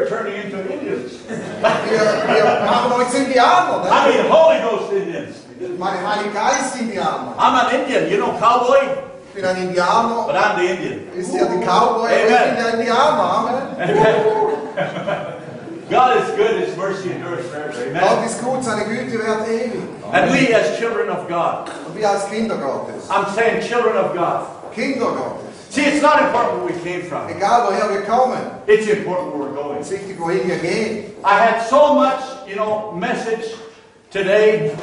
You're turning into Indians. Machen euch Indianer. I mean, Holy Ghost Indians. Ich meine Heilige Geist-Indianer. I'm an Indian, you know, cowboy, Ich bin ein Indianer. but I'm the Indian. Ist ja die Cowboy, ich Amen. Indianer. Amen. God is good, His mercy endures forever. Gott Amen. ist gut, seine Güte währt ewig. And we, as children of God, Und wir als Kinder. I'm saying children of God. Kinder Gottes. See, it's not important where we came from. Egal woher wir kommen. It's important where we're going. Es ist wichtig, wohin wir gehen. I had so much, you know, message today,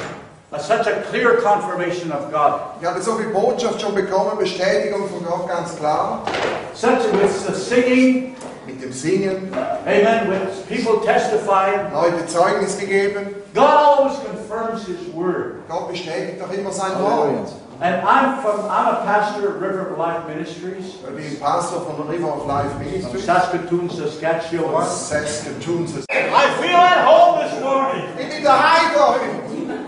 uh, such a clear confirmation of God. Ich habe so viel Botschaft schon bekommen, Bestätigung von Gott ganz klar. Such with the singing, Mit dem Singen, amen, with people testifying. Leute Zeugnis gegeben. God always confirms His word. Gott bestätigt doch immer sein Wort. And I'm from, I'm a pastor at River of Life Ministries, Ich bin Pastor von der River of Life from Ministry. Saskatoon, Saskatchewan. Saskatoon. Saskatchewan. I feel at home this morning. Ich bin daheim da.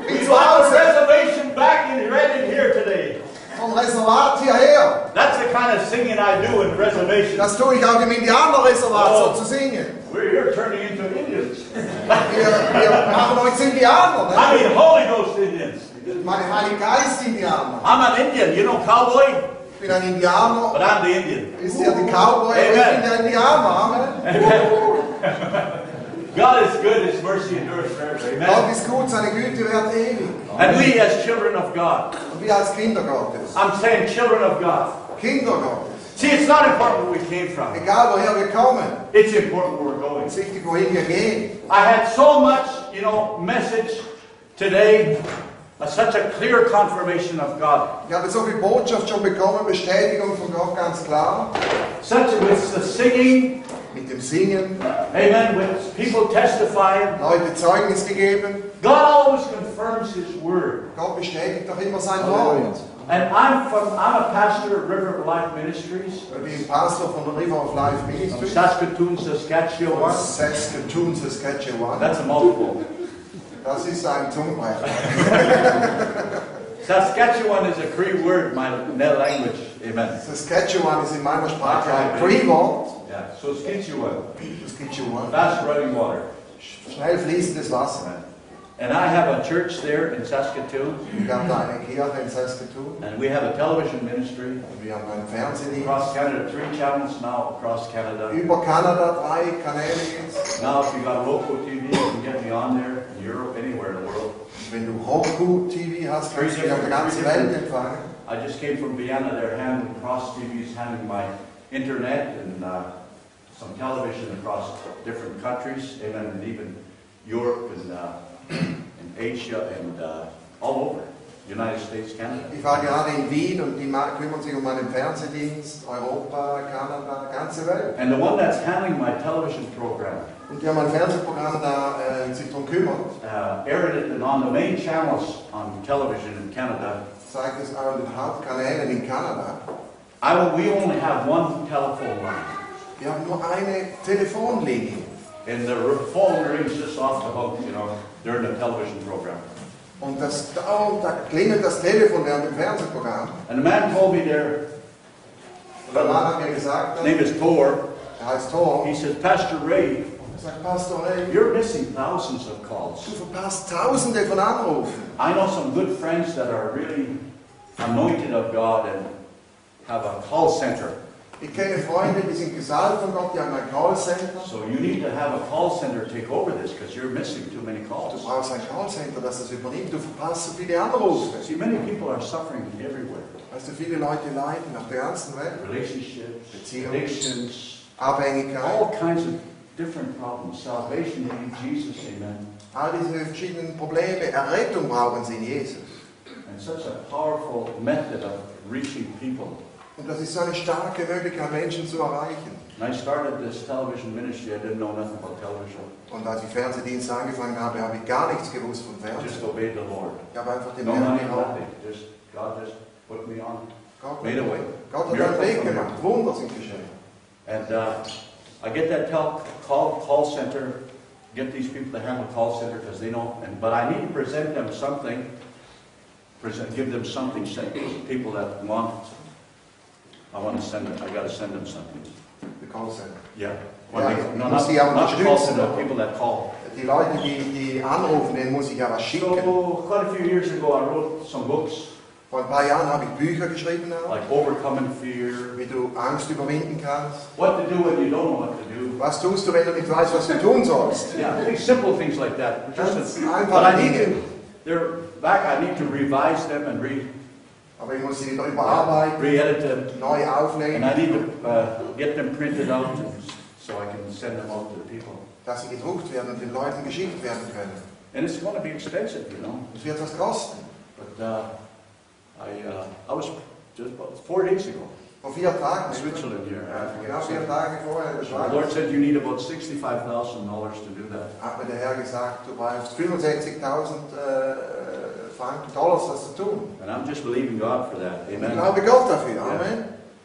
Ich bin have a Hause. reservation back in Reading here today. Oh, Vom Reservat hierher. That's the kind of singing I do in reservation. Das tue ich auch im Indianerreservat Oh. so zu singen. We're, you're turning into Indians. Wir, wir machen euch zu Indianer. I Ne? mean, Holy Ghost Indians. Ich meine Heilige Geist-Indianer. I'm an Indian, you know, cowboy, Ich bin ein Indianer. but I'm the Indian. Ist ja die Cowboy, aber ich Amen. bin der Indianer. Amen. God is good, His mercy endures forever. Amen. Gott Amen. ist gut, seine Güte währt ewig. And we, as children of God, Und wir als Kinder Gottes. I'm saying children of God. Kinder Gottes. See, it's not important where we came from. Egal woher wir kommen. It's important where we're going. Es ist wichtig, wohin wir gehen. I had so much, you know, message today, such a clear confirmation of God. Ich habe so viel Botschaft schon bekommen, Bestätigung von Gott ganz klar. Such with the singing, Mit dem Singen, amen, with people testifying. Leute Zeugnis gegeben. God always confirms His word. Gott bestätigt doch immer sein Wort. And I'm from, I'm a pastor at River of Life Ministries, Ich bin Pastor von River of Life Ministries. Saskatoon, Saskatchewan. Saskatoon, Saskatchewan. That's a mouthful. Das ist ein Zungenbrecher. Saskatchewan is a Cree word, my native language. Amen. Saskatchewan is in meiner Sprache ein Cree-Wort. Yeah. Saskatchewan, Saskatchewan. fast running water. Schnell fließendes Wasser. And I have a church there in Saskatoon, Wir haben da eine Kirche in Saskatoon. and we have a television ministry Wir haben einen Fernsehdienst. across Canada, three channels now across Canada. Über Kanada drei Kanäle jetzt. Now, if you got Roku TV, you can get me on there Europe, anywhere in the world. Wenn du Roku TV hast, kannst du dich auf der ganzen Welt empfangen. I just came from Vienna. They're handling cross TVs, handling my internet and uh, some television across different countries, amen, and even Europe and, uh, and Asia and uh, all over, United States, Canada. Ich war gerade in Wien und die kümmern sich um meinen Fernsehdienst, Europa, Kanada, ganze Welt. And the one that's handling my television program, Und die haben ein Fernsehprogramm da äh, sich darum kümmert. uh, aired it on the main channels on television in Canada. Zeigt es an den Hauptkanälen in Kanada. I, we only have one telephone line, Wir haben nur eine Telefonlinie. and the phone rings just off the hook, you know, during the television program. Und das, da, da klingelt das Telefon während dem Fernsehprogramm. And the man told me there, der Mann hat mir gesagt, his name is Thor, er heißt Thor. he says, Pastor Ray, sagt, Pastor, hey, you're missing thousands of calls. du verpasst Tausende von Anrufen. I know some good friends that are really anointed of God and have a call center. Ich kenne Freunde, die sind gesalbt von Gott, die haben ein Callcenter. So you need to have a call center take over this because you're missing too many Du calls. brauchst ein Callcenter, das das übernimmt. Du verpasst so viele Anrufe. See, many people are suffering everywhere. Er weißt du, viele Leute leiden auf der ganzen Welt. Relationships, Beziehungen. addictions, Abhängigkeit. all kinds of different problems. Salvation in Jesus, amen. All diese verschiedenen Probleme. Errettung brauchen sie in Jesus. And such a powerful method of reaching people. Und das ist so eine starke Möglichkeit, Menschen zu erreichen. When I started this television ministry, I didn't know nothing about television. Und als ich Fernsehdienst angefangen habe, habe ich gar nichts gewusst vom I just Fernsehen. obeyed the Lord. Ich habe einfach den No Herrn nothing. Just God just put me on. Gott, Made a way. Gott hat einen Weg gemacht. Wunder sind geschehen. And uh, I get that tel- call call center, get these people to handle call center because they know. And but I need to present them something. Present, give them something. Send people that want. I want to send them. I got to send them something. Callcenter. Yeah. Yeah, Well, you no, not, how not the call center, people that call. Die Leute, die, die anrufen, denen muss ich ja was schicken. So, quite a few years ago, I wrote some books, Vor ein paar Jahren habe ich Bücher geschrieben, auch, like Overcoming Fear, wie du Angst überwinden kannst. What to do when you don't know what to do. Was tust du, wenn du nicht weißt, was du tun sollst? Yeah, big simple things like that. Just einfache but I need Dinge. to, they're back, I need to revise them and re, Aber ich muss sie wieder überarbeiten, re-edit neu And aufnehmen, I need to uh, get them printed out so I can send them out to the people. dass sie gedruckt werden und den Leuten geschickt werden können. And it's going to be expensive, you know. Das wird was kosten. But uh, I, uh, I was just about four days ago Vor vier Tagen. in Switzerland here. Ja, genau vier Tage vorher The Lord said you need about sixty-five thousand dollars to do that. hat mir der Herr gesagt, du brauchst 65.000 äh, Franken, Dollars, das zu tun. And I'm just believing God for that. Ich Amen. glaube Gott dafür. Amen.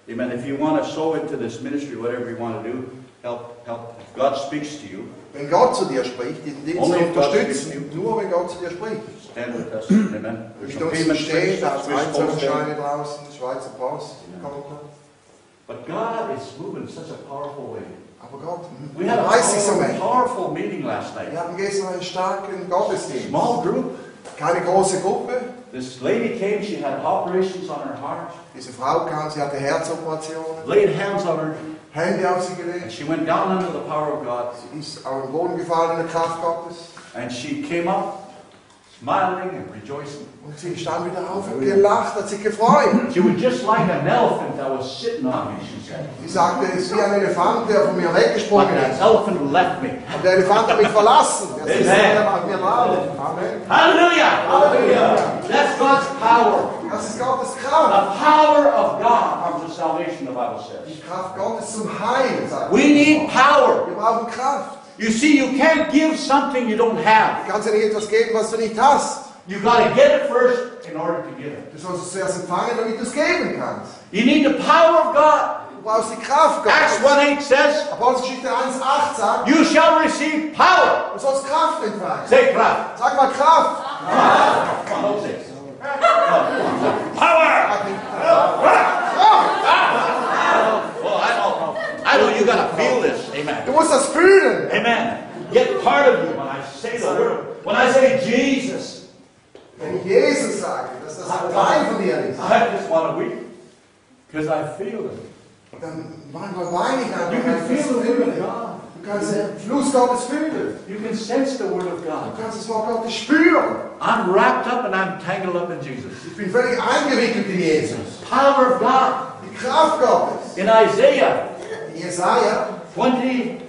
Amen. If you want to sow into this ministry, whatever you want to do, help, help. If God speaks to you, Wenn Gott zu dir spricht, diesen Dienst Only zu unterstützen, nur wenn Gott zu dir spricht. Stand with us. Amen. There's Mit some uns payment steht, terms, da als Swiss Post Bank. Einzahlungsscheine draußen, Schweizer Post, Konto. But God is moving in such a powerful way. Aber Gott, We had a weiß ich so powerful, powerful meeting last night. Wir hatten gestern einen starken Gottesdienst. Small group. Keine große Gruppe. This lady came, she had operations on her heart, Diese Frau kam, sie hatte Herzoperationen, laid hands on her, Hände auf sie and gelegt. she went down under the power of God. Sie ist auf den Boden gefallen in der Kraft Gottes. And she came up, smiling and rejoicing. Und sie stand wieder auf und gelacht, hat sich gefreut. She was just like an elephant that was sitting on me, she said. Sie sagte, es ist wie ein Elefant, der von mir weggesprungen that ist. elephant left me. Und der Elefant hat mich verlassen. Jetzt ist Amen. er auf mir drauf. Amen. Hallelujah! Hallelujah. That's God's power. Das ist Gottes Kraft. The power of God comes to salvation, the Bible says. Die Kraft Gottes zum Heil, sagt We need power. Wir brauchen Kraft. You see, you can't give something you don't have. Du kannst ja nicht etwas geben, was du nicht hast. You've got to get it first in order to give it. Du sollst es zuerst empfangen, damit du es geben kannst. You need the power of God. Du brauchst die Kraft Acts Gottes. 1 8 says, Apostelgeschichte 1,8 sagt, You shall receive power. du sollst Kraft empfangen. Say Kraft. Sag mal Kraft. Come on, don't say it. Power! Well, oh, I know. I know you got to feel this. Du Amen. musst das fühlen. Amen. Get part of you when I say the word. When I say Jesus, Wenn ich Jesus sage, dass das Teil von dir ist, I just want to weep because I feel it. dann manchmal weine ich You can weil ich das feel the word of God. Du kannst den Fluss Gottes fühlen. You can sense the word of Du God. kannst das Wort Gottes spüren. I'm wrapped up and I'm tangled up in Jesus. Ich bin völlig eingewickelt in Jesus. Power of God. Die Kraft Gottes. In Isaiah In Jesaja 20,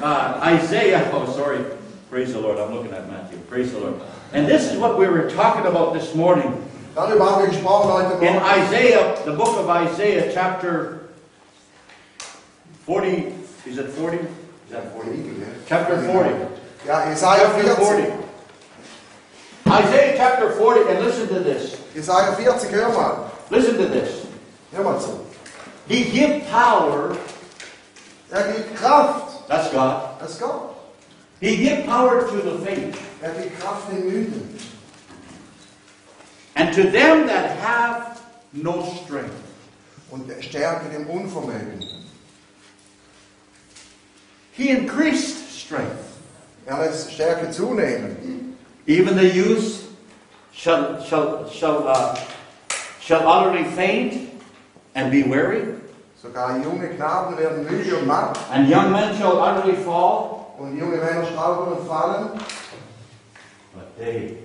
uh, Isaiah, oh, sorry. Praise the Lord. I'm looking at Matthew. Praise the Lord. And this is what we were talking about this morning. Darüber haben wir gesprochen heute In Isaiah, the book of Isaiah, chapter 40, is it 40? Is that 40? Chapter 40. Ja, Jesaja Chapter 40. 40. Isaiah chapter 40, and listen to this. Isaiah 40, hör mal. Listen to this. Hör mal zu. He give power, Er gibt Kraft. that's God. Ist Gott. He give power to the faint. Er gibt Kraft den Müden. And to them that have no strength. Und er stärke dem Unvermögen. He increased strength. Er lässt Stärke zunehmen. Even the youth shall, shall, shall, uh, shall utterly faint and be weary, Sogar junge Knaben werden müde und matt. and young men shall utterly fall. Und junge Männer stolpern und fallen. But they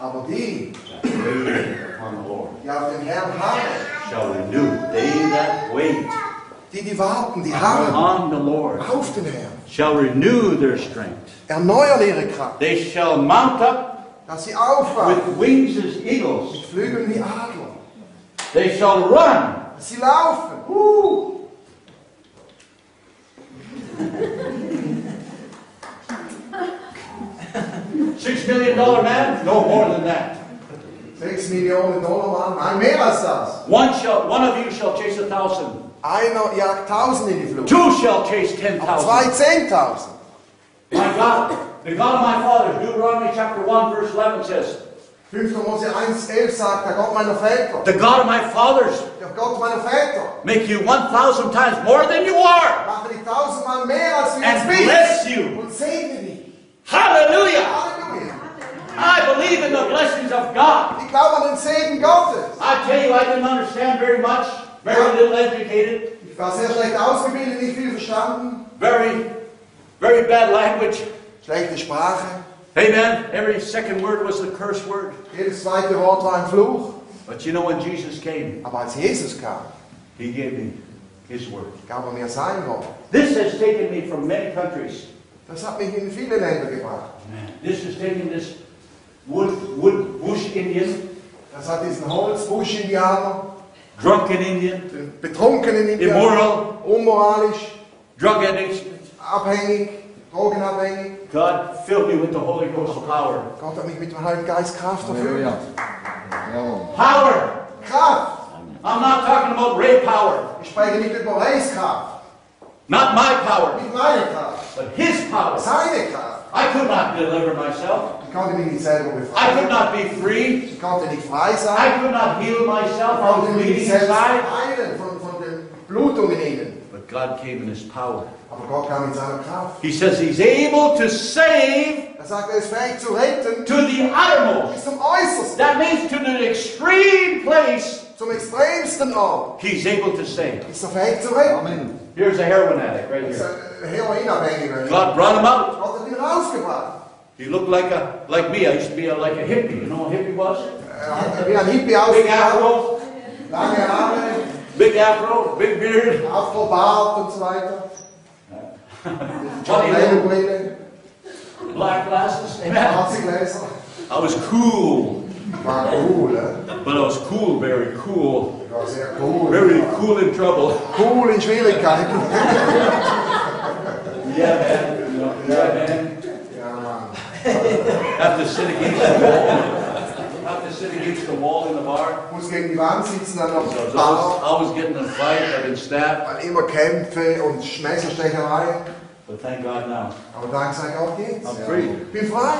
Aber die, that wait upon the Lord die auf den Herrn harren, shall renew. They that wait die, die warten, die harren on the Lord auf den Herrn, shall renew their strength. erneuern ihre Kraft, They shall mount up dass sie aufwachen with wings as eagles. mit Flügeln wie Adler. They shall run. Sie laufen. Woo! Six million dollar man? No more than that. Sechs Millionen Dollar Mann, nein, mehr als das. One shall, one of you shall chase a thousand. Einer jagt tausend in die Flucht. Two shall chase ten Zwei thousand. zehntausend. My God, the God of my fathers, Deuteronomy chapter one verse eleven says, 5. Mose 1, 11 sagt, der Gott meiner Väter, the God of my fathers, der Gott meiner Väter, make you 1,000 times more than you are mache dich tausendmal mehr als du jetzt and bless you. und segne dich. Hallelujah! Halleluja. I believe in the blessings of God. Ich glaube an den Segen Gottes. I tell you, I didn't understand very much, very little educated, Ich war sehr schlecht ausgebildet, nicht viel verstanden. very, very bad language. Schlechte Sprache. Amen. Every second word was a curse word. Jedes zweite Wort war ein Fluch. But you know, when Jesus came, Aber als Jesus kam, He gave me His word. gab er mir sein Wort. This has taken me from many countries. Das hat mich in viele Länder gebracht. This has taken this wood, wood bush Indian, Das hat diesen Holzbusch-Indianer, drunken Indian, betrunkenen Indianer, immoral, unmoralisch, drug addicts. abhängig, drogenabhängig. God filled me with the Holy Ghost power. Gott hat mich mit dem Heiligen Geist Kraft erfüllt. Power! Kraft! I'm not talking about Ray power. Ich spreche er nicht über Reis Kraft, Not my power, nicht meine Kraft, but His power. seine Kraft. I could not deliver myself. Ich konnte er mich nicht selber I could not be free. Ich konnte er nicht frei sein. I could not heal myself. Ich I konnte was mich bleeding nicht selbst heilen von, von den Blutungen innen. But God came in His power. Aber Gott kam mit seiner Kraft. He says He's able to save Er sagt, er ist fähig zu retten to the uttermost. bis zum Äußersten, That means to the extreme place. zum extremsten Ort. He's able to save. Ist er fähig zu retten? Here's a heroin addict right Ist here. er Heroinabhängiger. God brought him out. Gott hat ihn rausgebracht. He looked like a like me. I used to be a, like a hippie. You know what a hippie was? Er hat wie ein Hippie Big afro, Lange Haare, big afro, big beard. Afro-Bart und so weiter. John Funny black glasses. Schwarze Gläser. I was cool, War cool, but I was cool, very cool, cool. very cool in trouble. Cool in Schwierigkeiten. Yeah, man. Yeah, man. Ja, Mann. Have to sit against the wall. Have to sit against the wall in the bar. Muss gegen die Wand sitzen, dann noch So I was Bar. always, always getting in a fight. I've been stabbed, immer Kämpfe und Messerstecherei. but thank God now. Aber dank sei Gott geht's. I'm free. Ich bin frei.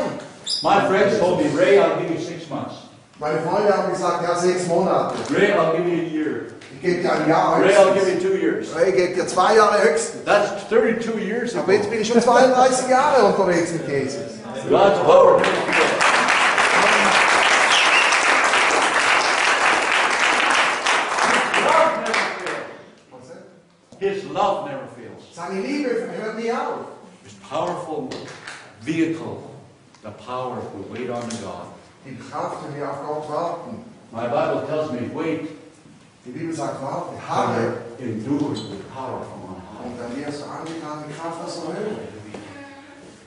My friends told me, Ray, I'll give you six months. Meine Freunde haben gesagt, ja, sechs Monate. Ray, I'll give you a year. Ich gebe dir ein Jahr Ray, I'll give höchstens. you two years. Ray gibt dir zwei Jahre höchstens. That's 32 years Aber jetzt bin ich schon 32 Jahre unterwegs mit Jesus. God's power. Love never fails. Seine Liebe hört nie auf. Powerful vehicle, the power if we wait on God. Die Kraft, wenn wir auf Gott warten. My Bible tells me, wait, Die Bibel sagt, warte, harre. endures with power from on high. Und dann wirst du angetan mit Kraft aus der Höhe.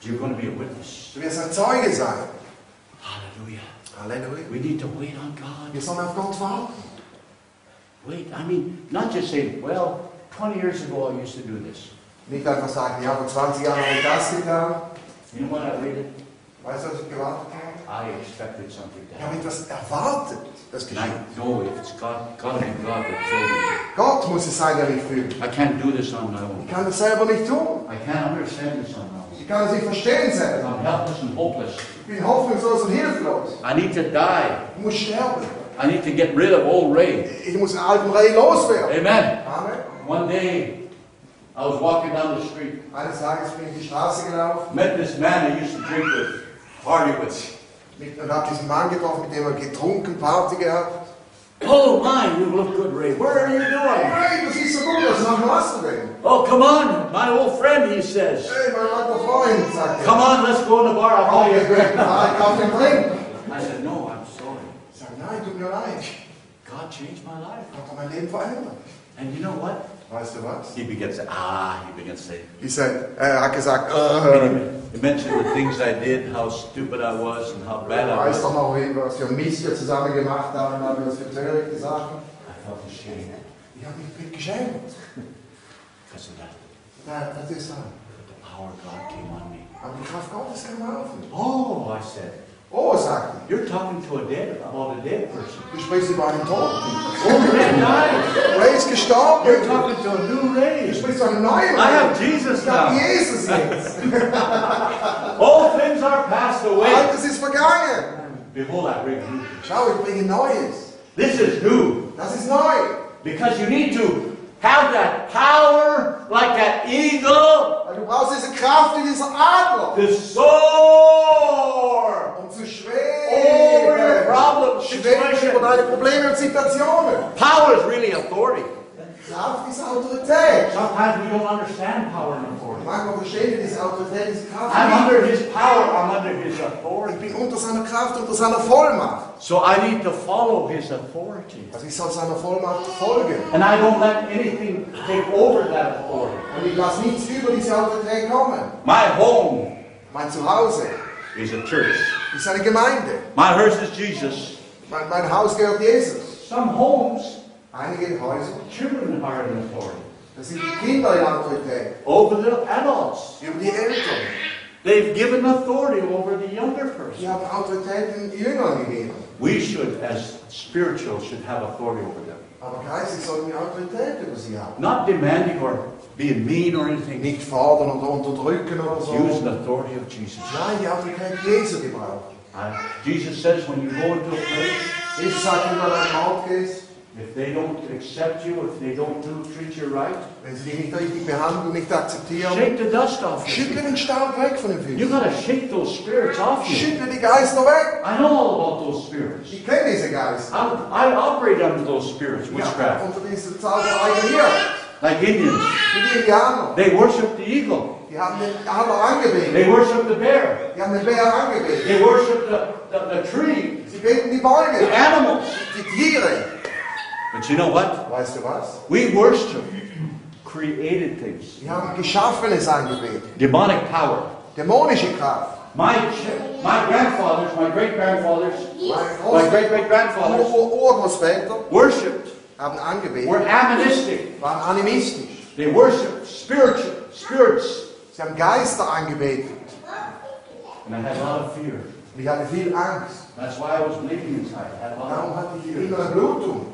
You're going to be a witness. Du wirst ein Zeuge sein. Hallelujah. Halleluja. We need to wait on God. Wir sollen auf Gott warten. Wait, I mean, not just say, well, 20 years ago I used to do this. Nicht einfach sagen, ja, vor 20 Jahren habe ich das getan. You know what I waited? Weißt du, was ich gewartet habe? I expected something to Ich habe happen. etwas erwartet. Das And I geschieht. know if it's God, gotta be God that filled me. Gott muss es sein, der mich fühlt. I can't do this on my Ich own. kann das selber nicht tun. I can't understand this on my own. Ich kann es nicht verstehen selber. I'm helpless and hopeless. Ich bin hoffnungslos und hilflos. I need to die. Ich muss sterben. I need to get rid of old Ray. Ich muss den alten Reh loswerden. Amen. Amen. One day, I was walking down the street, Eines Tages bin ich die Straße gelaufen met this man I used to drink with, party with. mit, und habe diesen Mann getroffen, mit dem er getrunken, Party gehabt. Oh my, you look good, Ray. Where are you going? Hey, du siehst so gut aus, nach wo hast du denn? Oh, come on, my old friend, he says. Hey, mein alter Freund, sagt er. Come on, let's go in the bar. I'll buy you a drink. gehen mal auf den Trink. I said, no, I'm sorry. Ich sage, nein, tut mir leid. God changed my life. Gott hat mein Leben verändert. And you know what? Weißt du was? He begins to, ah, he begins to say, He said, er hat gesagt, äh, he mentioned the things I did, how stupid I was, and how bad I weißt doch was. noch, was wir Mist wir zusammen gemacht haben, haben wir das für törichte Sachen. I felt ashamed Ich habe mich geschämt. because of that. Das ist er. But the power of God came on me. Aber die Kraft Gottes kam auf mich. Oh, I said, Oh, er. you're talking to a dead, about a dead person. Du sprichst über einen Toten. Oh, Ray died. Ray ist gestorben. You're talking to a new Du Ray. sprichst zu einem neuen I have Ray. Jesus Ich now. Jesus jetzt. All things are passed away. Altes ist vergangen. Behold, I bring new. Schau, ich bringe Neues. This is new. Das ist neu. Because you need to have that power like that eagle Weil du brauchst diese Kraft wie dieser Adler, to soar um zu over your schweben. problem Schweben über deine Probleme und Situationen. Power is really authority. Kraft ist Autorität. Sometimes we don't understand power and authority. Manchmal verstehen wir diese Autorität, diese Kraft I'm under his power, I'm under his authority. Ich bin unter seiner Kraft, unter seiner Vollmacht. So I need to follow his authority. Also ich soll seiner Vollmacht folgen. And I don't let anything take over that authority. Und ich lasse nichts über diese Autorität kommen. My home Mein Zuhause is a church. ist eine Gemeinde. My house is Jesus. Mein, mein Haus gehört Jesus. Some homes, Einige Häuser, children are in authority das sind die Kinder in Autorität. over the adults. Über die Eltern. They've given authority over the younger person. Die haben Autorität den Jüngern gegeben. We should, as spiritual, should have authority over them. Aber geistig sollten wir Autorität über sie haben. Not demanding or being mean or anything. Nicht fordern oder unterdrücken oder so. Use the authority of Jesus. Nein, die Autorität Jesu gebrauchen. Jesus says when you go into a place, Jesus sagt, wenn du an einen Ort gehst, if they don't accept you, if they don't do, treat you right, wenn sie dich nicht richtig behandeln, nicht akzeptieren, shake the dust off your schüttle den Staub weg von den You Füßen. gotta shake those spirits off you. Schüttle die Geister weg. I know all about those spirits. Ich kenne diese Geister. I, I operate under those spirits, Ja, witchcraft, unter diese Zauberei hier. like Indians. Wie die Indianer. They worship the eagle. Die haben den Adler angebetet. They worship the bear. Die haben den Bär angebetet. They worship the, the, the tree, Sie beten die the animals. Die Tiere. But you know what? Weißt du was? We worship created things. Die haben Geschaffenes angebetet. Demonic power. Dämonische Kraft. My, my grandfathers, my great grandfathers, my great great grandfathers Urgroßväter worshipped, haben angebetet. were animistic. Waren animistisch. They worshiped spiritual spirits. Sie haben Geister angebetet. And I had a lot of fear. Und ich hatte viel Angst. That's why I was bleeding inside. I had a lot Darum hatte ich fear. innere Blutung.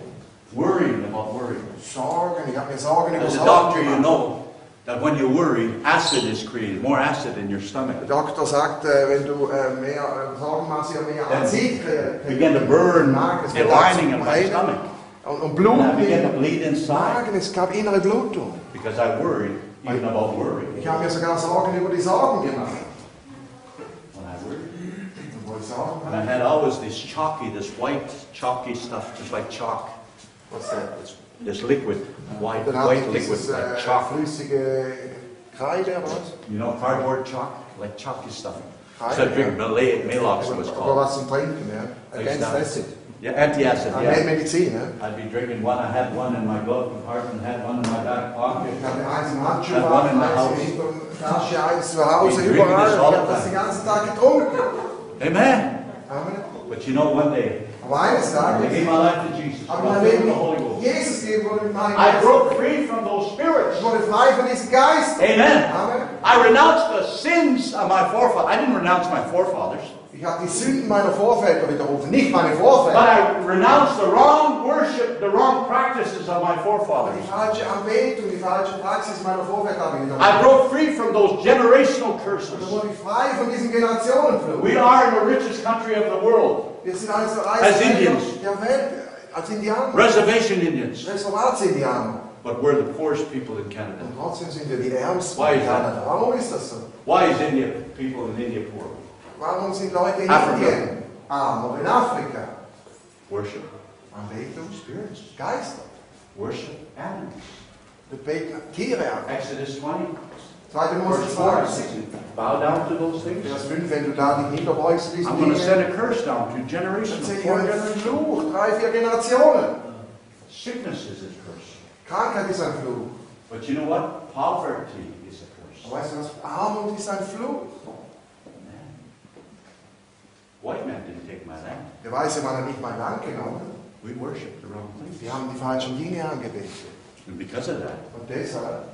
Worrying about worrying. Sorgen. Habe mir Sorgen über As a doctor, you know that when you worry, acid is created, more acid in your stomach. Der Doktor sagt, wenn du äh, mehr Sorgen machst, ja mehr Then Azid kriegst. begin to burn the lining of my stomach. Und, und And Blut I began to im bleed inside Magen. Es gab innere Blutung. because I worried even about worrying. Ich habe mir sogar Sorgen über die Sorgen gemacht. When I worried. Und wo ich Sorgen And I had always this chalky, this white chalky stuff, just like chalk. Was der? It's this liquid, white, Dann white liquid, dieses like äh, chalk. flüssige Kreide oder was? You know, cardboard chalk, like chalky stuff. So I drink. Malay, Maalox was Oder called. was zum Trinken, ja. Against that. acid. Yeah, anti-acid, Ja, yeah. Medizin, ja. I'd be drinking one, I had one in my glove compartment, had one in my back pocket. Ich hatte eins im Handschuh, That one in eins house. in der Tasche, eins zu Hause, überall. this Ich habe das den ganzen Tag getrunken. Amen. Amen. But you know, one day, Aber eines I gave my life to Jesus. I ich mein filled Leben with the Holy Ghost. Jesus wurde mit meinem I broke free from those spirits. Ich wurde frei von diesem Geist. Amen. Amen. I renounced the sins of my forefathers. I didn't renounce my forefathers, Ich habe die Sünden meiner Vorväter widerrufen, nicht meine but Vorväter. I renounced the wrong worship, the wrong practices of my forefathers. die falsche Anbetung, die falsche Praxis meiner Vorväter habe ich I broke free from those generational curses. wurde frei von Generationenfluch. We are in the richest country of the world, Wir sind also As reichste Indians. der Welt, als Indianer, reservation Indians, but we're the poorest people in Canada. Und trotzdem sind wir die Ärmsten Why in is that? Kanada. Warum ist das so? Why is India, people in India poor? Warum sind Leute in Africa. Indien arm oder in Afrika? Worship Anbetung, spirits, Geister. worship animals. Wir beten Tiere an. Exodus 20, 2. Mose verse 4, 20. bow down to those things. Vers 5, wenn du da dich niederbeugst, zu diesen I'm going to send a curse down to generations, four generations. Drei, vier Generationen. Sickness is a curse. Krankheit ist ein Fluch. But you know what? Poverty is a curse. Aber weißt du was? Armut ist ein Fluch. White man didn't take my land. Der weiße Mann hat nicht mein Land genommen. We worship the wrong Die things. haben die falschen Dinge angebetet. And because of that, Und deshalb,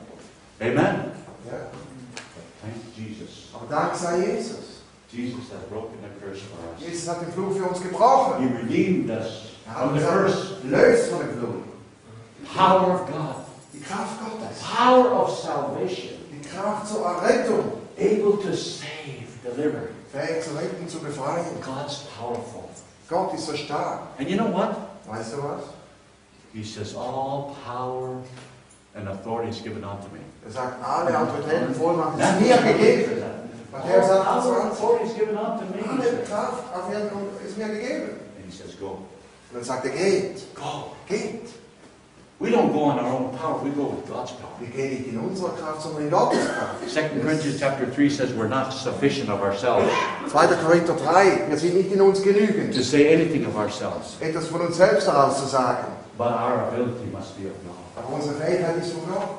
amen. Ja. Thank Jesus. Aber Dank sei Jesus. Jesus has broken the curse for us. Jesus hat den Fluch für uns gebrochen. He redeemed us Er from the curse. erlöst von dem Fluch. Power of God. Die Kraft Gottes. Power of salvation. Die Kraft zur Errettung. Able to save, deliver. fähig zu retten, zu befreien. God's powerful. Gott ist so stark. And you know what? Weißt du was? He says, All power and authority is given unto me. Er sagt, alle Autorität und Vollmacht ist mir gegeben. Matthäus All power and 28. authority is given unto Alle me. Kraft auf Erden ist mir gegeben. And he says, Go. Und dann sagt er, geht, Go. geht. We don't go on our own power, we go with God's power. Wir gehen nicht in unserer Kraft, sondern in Gottes Kraft. 2 Corinthians chapter 3 says we're not sufficient of ourselves 2. Korinther 3, wir sind nicht in uns genügend, to say anything of ourselves, etwas von uns selbst heraus zu sagen. but our ability must be of God. Unsere Fähigkeit ist von Gott.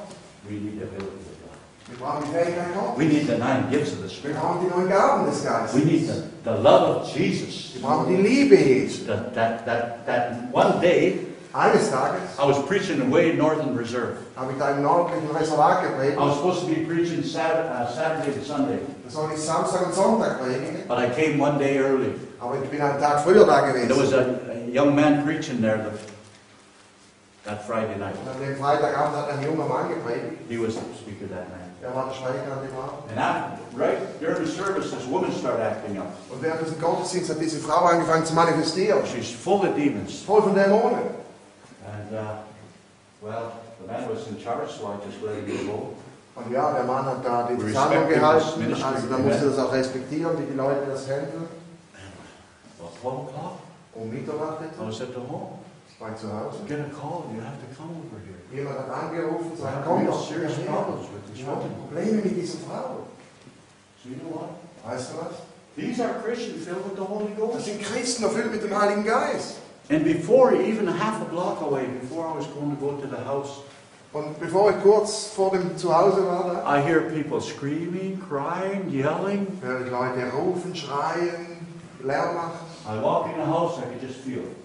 We need the ability of God. Wir brauchen die Fähigkeit Gottes. We need the nine gifts of the Wir Spirit. brauchen die neuen Gaben des Geistes. We need the, the love of Jesus. Wir brauchen die Liebe Jesu. That, that, that, that one day Eines Tages I was preaching away in northern reserve. habe ich da im nördlichen Reservat I was supposed to be preaching Saturday, uh, Saturday to Sunday, Da soll ich Samstag und Sonntag predigen. but I came one day early. Aber ich bin einen Tag früher da There was a, a young man preaching there the, that Friday night. Und an dem Freitagabend hat ein junger Mann gepredigt. He was the speaker that night. Er war der Sprecher an dem Abend. And after, right during the service, this woman started acting up. Und während des Gottesdienstes hat diese Frau angefangen zu manifestieren. She's full of demons. Voll von Dämonen. And, uh, well, the man was in charge, so I just let him go. Und ja, der Mann hat da die Versammlung gehalten. Also da musste das auch respektieren, wie die Leute das handeln. About 12 o'clock, Um Mitternacht I etwa. was at the home. War zu Hause. Get a call, you have to come over here. Jemand hat angerufen sagt, komm doch. serious problems with this woman. Probleme mit dieser Frau. So you know what? Weißt du was? These are Christians filled with the Holy Das Ghost. sind Christen erfüllt mit dem Heiligen Geist. And before, even a half a block away, before I was going to go to the house, Und bevor ich kurz vor dem Zuhause war, da, I hear people screaming, crying, yelling. höre ich Leute rufen, schreien, Lärm machen. I walk in the house, I could just feel it.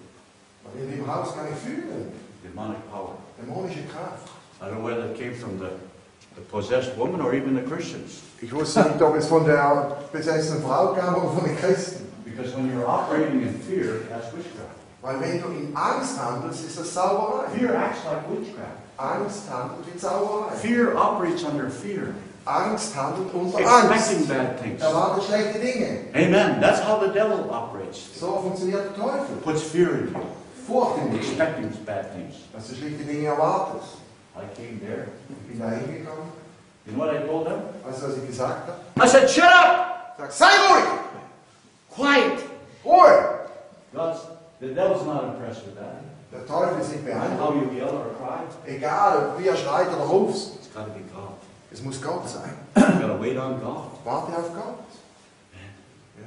In dem Haus ich fühlen. demonic power. Dämonische Kraft. I don't know whether it came from the, the possessed woman or even the Christians. Ich wusste nicht, ob es von der besessenen Frau kam oder von den Christen. Because when you're operating in fear, that's witchcraft. Weil wenn du in Angst handelst, ist das Zauberei. Fear acts like witchcraft. Angst handelt wie Zauberei. Fear operates under fear, Angst handelt unter Angst. expecting bad things. Erwartet schlechte Dinge. Amen. That's how the devil operates. So funktioniert der Teufel. Puts fear in you, Furcht in dich. expecting bad things. Dass du schlechte Dinge erwartest. I came there. Ich bin da hingekommen. You know what I told them? Weißt du, was ich gesagt habe? I said, shut up! Ich sag, sei ruhig! Quiet! Ruhe! God's, the devil's not impressed with that. Der Teufel ist nicht And beeindruckt. how you yell or cry, Egal, wie er schreit oder ruft. it's got to be God. Es muss Gott sein. you got to wait on God. Warte auf Gott. Ja.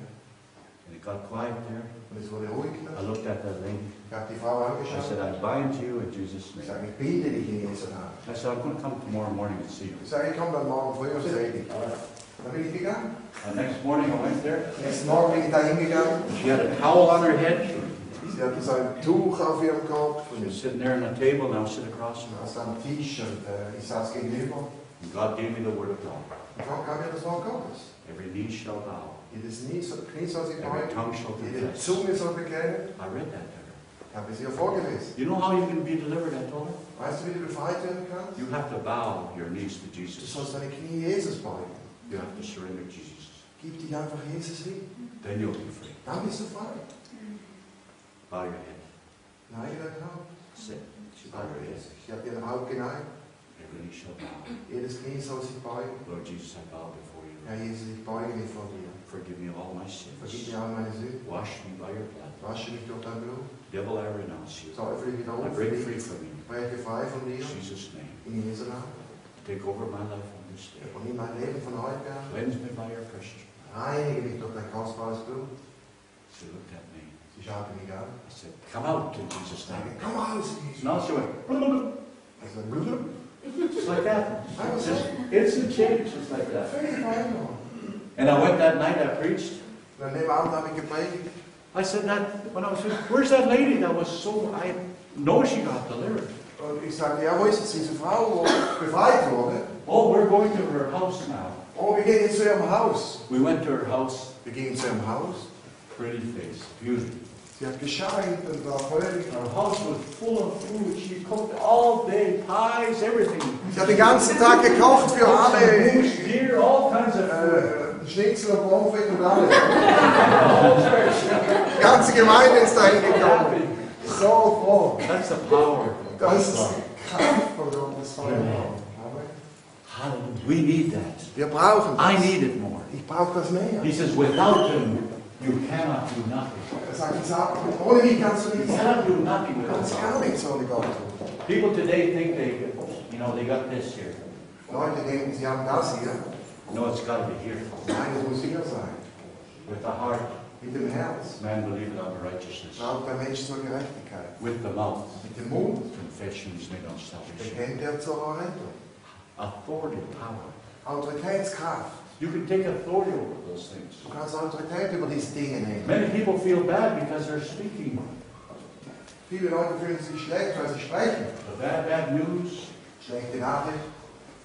And it got quiet there. Und es wurde ruhig. I looked at that lady. Habe die Frau I said, I bind you in Jesus' name. ich biete dich in Jesu Namen. I said, I'm going to come tomorrow morning and see you. Ich sage, ich komme dann morgen früh und sehe dich. All right. Dann bin ich gegangen. The next morning I went there. Nächsten Morgen bin ich da hingegangen. She had a towel on her head. Hatte so ein Tuch auf ihrem Kopf. She was sitting there on a table and I was sitting across from her. am Tisch und äh, ich saß gegenüber. And God gave me the word of God. Und Gott gab mir das Wort Gottes. Every knee shall bow. Jedes Knie soll, Knie soll sich Every beugen. tongue shall Jede confess. Zunge soll bekennen. I read that Ich habe es ihr vorgelesen. You know how you can be delivered, her? Weißt du, wie du befreit werden kannst? You have to bow your knees to Du Jesus. sollst deine Knie Jesus beugen. You have to surrender to Jesus. Gib dich einfach Jesus hin. Then you'll be free. Dann bist du frei. Bow your head. Neige dein Haupt. Sit. Bowed her head. Sie hat ihren Haupt geneigt. Every knee shall bow. Jedes Knie soll sich beugen. Lord Jesus, I bow before you. Herr Jesus, ich beuge mich vor dir. Forgive me of all my sins. mir all meine Sünden. Wash me by your blood. Wasche mich durch dein Blut. Devil, I renounce you. Teufel, ich I widerrufe break free from you. Spreche frei von In dir. Jesus' name. In Jesu Namen. Take over my life on this day. Und nimm mein Leben von heute an. Cleanse me by your precious blood. Reinige mich durch dein kostbares Blut. She looked at me. Sie schaute mich an. I said, come out in Jesus' name. komm raus, Jesus. Now she went, Also, blub. just like that. So. Just instant change, just like that. And I went that night, I preached. Und an dem Abend habe ich. I said that, when I was, where's that lady that was so, I know she got delivered. Und ich sagte, ja, wo ist jetzt diese Frau, wo befreit wurde? Oh, we're going to her house now. Oh, we jetzt zu ihrem Haus. We went to her house, Wir gingen zu ihrem Haus. pretty face, beauty. Gescheint und war fröhlich. Her house was full of food. She cooked all day, pies, everything. Sie hat den ganzen Tag gekocht für alle. Moose, deer, all kinds of food. Äh, Schnitzel und Pommes frites und alles. Die ganze Gemeinde ist. So froh. That's the power. Das ist die Kraft von Gottes Feuer. We need that. Wir brauchen das. I need it more. Ich brauche das mehr. He says, without him, you cannot do nothing. Er sagt, ohne mich kannst du You nichts cannot do nothing kannst gar nichts ohne Gott tun. People today think they, you know, they got this here. Leute denken, sie haben das hier. No, it's got to be here. Nein, es muss hier sein. With the heart, Mit dem Herz. man believeth unto righteousness. Glaubt der Mensch zur Gerechtigkeit. With the mouth, Mit dem Mund confession is made unto salvation. bekennt er zur Errettung. Authority, power. Autoritätskraft. You can take authority over those things. Du kannst Autorität über diese Dinge nehmen. Many people feel bad because they're speaking Viele Leute fühlen sich schlecht, weil sie sprechen. the bad, bad news. Schlechte Nachricht.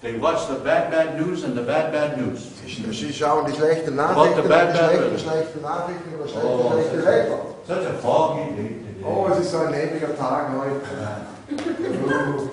They watch the bad, bad news and the bad, bad news. Sie, sie schauen die the Nachrichten, bad, bad schlechten, weather. Nachrichten über schlechte, Oh, schlechte. Such a foggy day today. Oh, es ist so ein nebliger Tag heute.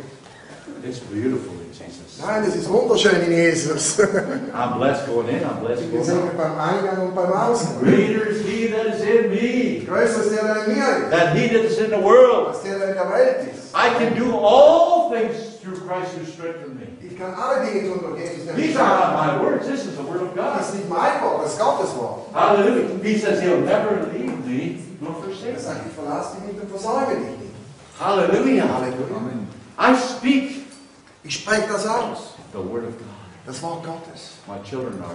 It's beautiful in Jesus. Nein, es ist wunderschön in Jesus. I'm blessed going in, I'm blessed going out. beim Eingang und beim Ausgang. Greater is he that is in me Größer ist der, der in mir ist, than he that is in the world. als der, der in der Welt ist. I can do all things through Christ who strengthens me. Ich kann alle Dinge tun durch Jesus, der These are not my words, this is the word of Das God. ist nicht mein Wort, das ist Gottes Wort. Hallelujah. He says he'll never leave me nor forsake Er sagt, ich verlasse dich nicht und versäume dich nicht. Hallelujah. Halleluja. I speak Ich spreche das aus. the word of God. Das Wort Gottes. My children are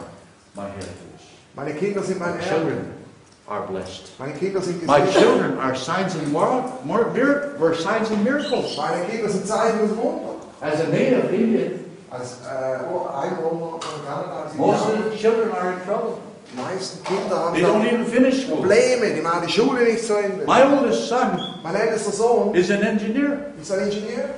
my heritage. Meine Kinder sind mein My children are blessed. Meine Kinder sind My children are signs and more, more mir- were signs and miracles. Meine Kinder sind Zeichen und Wunder. As a native Indian, Als Einwohner von Kanada, als most of the children are in trouble. die meisten Kinder haben They don't even finish school. Probleme, die machen die Schule nicht zu Ende. My oldest son Mein ältester Sohn is an engineer. ist ein Ingenieur.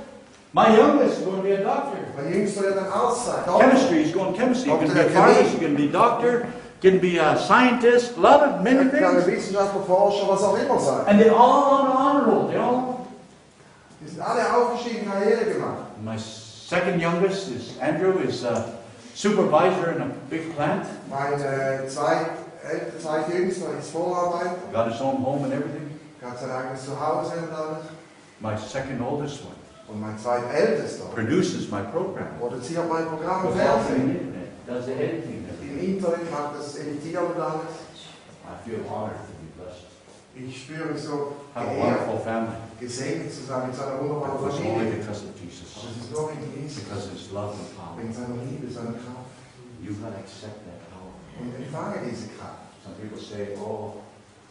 My youngest is going to be a doctor. Mein Jüngster wird ein Arzt sein. Chemistry, he's going chemistry. He can be a pharmacist, he can be a doctor, can be a scientist, a lot of many kann things. Wissenschaftler, Forscher, was auch immer sein. And they all on the honor roll. They all. Die sind alle aufgestiegen, Karriere gemacht. My second youngest is Andrew, is a supervisor in a big plant. Mein äh, eh, zweit, äl- zweitjüngster ist Vorarbeiter. Got his own home and everything. hat sein er eigenes Zuhause und alles. My second oldest one Und mein zweitältester produces my program. produziert mein Programm im Goes off in Fernsehen. does and Im. Internet macht das Editieren und alles. I feel honored to be blessed. Ich spüre mich so Have a wonderful family. Gesegnet zu sein mit so einer But wunderbaren it's only Familie. because of Jesus. Aber es ist nur wegen Jesus, Because of his love and power. wegen seiner Liebe, seiner Kraft. You've got to accept that power. Und empfange diese Kraft. Some people say, oh,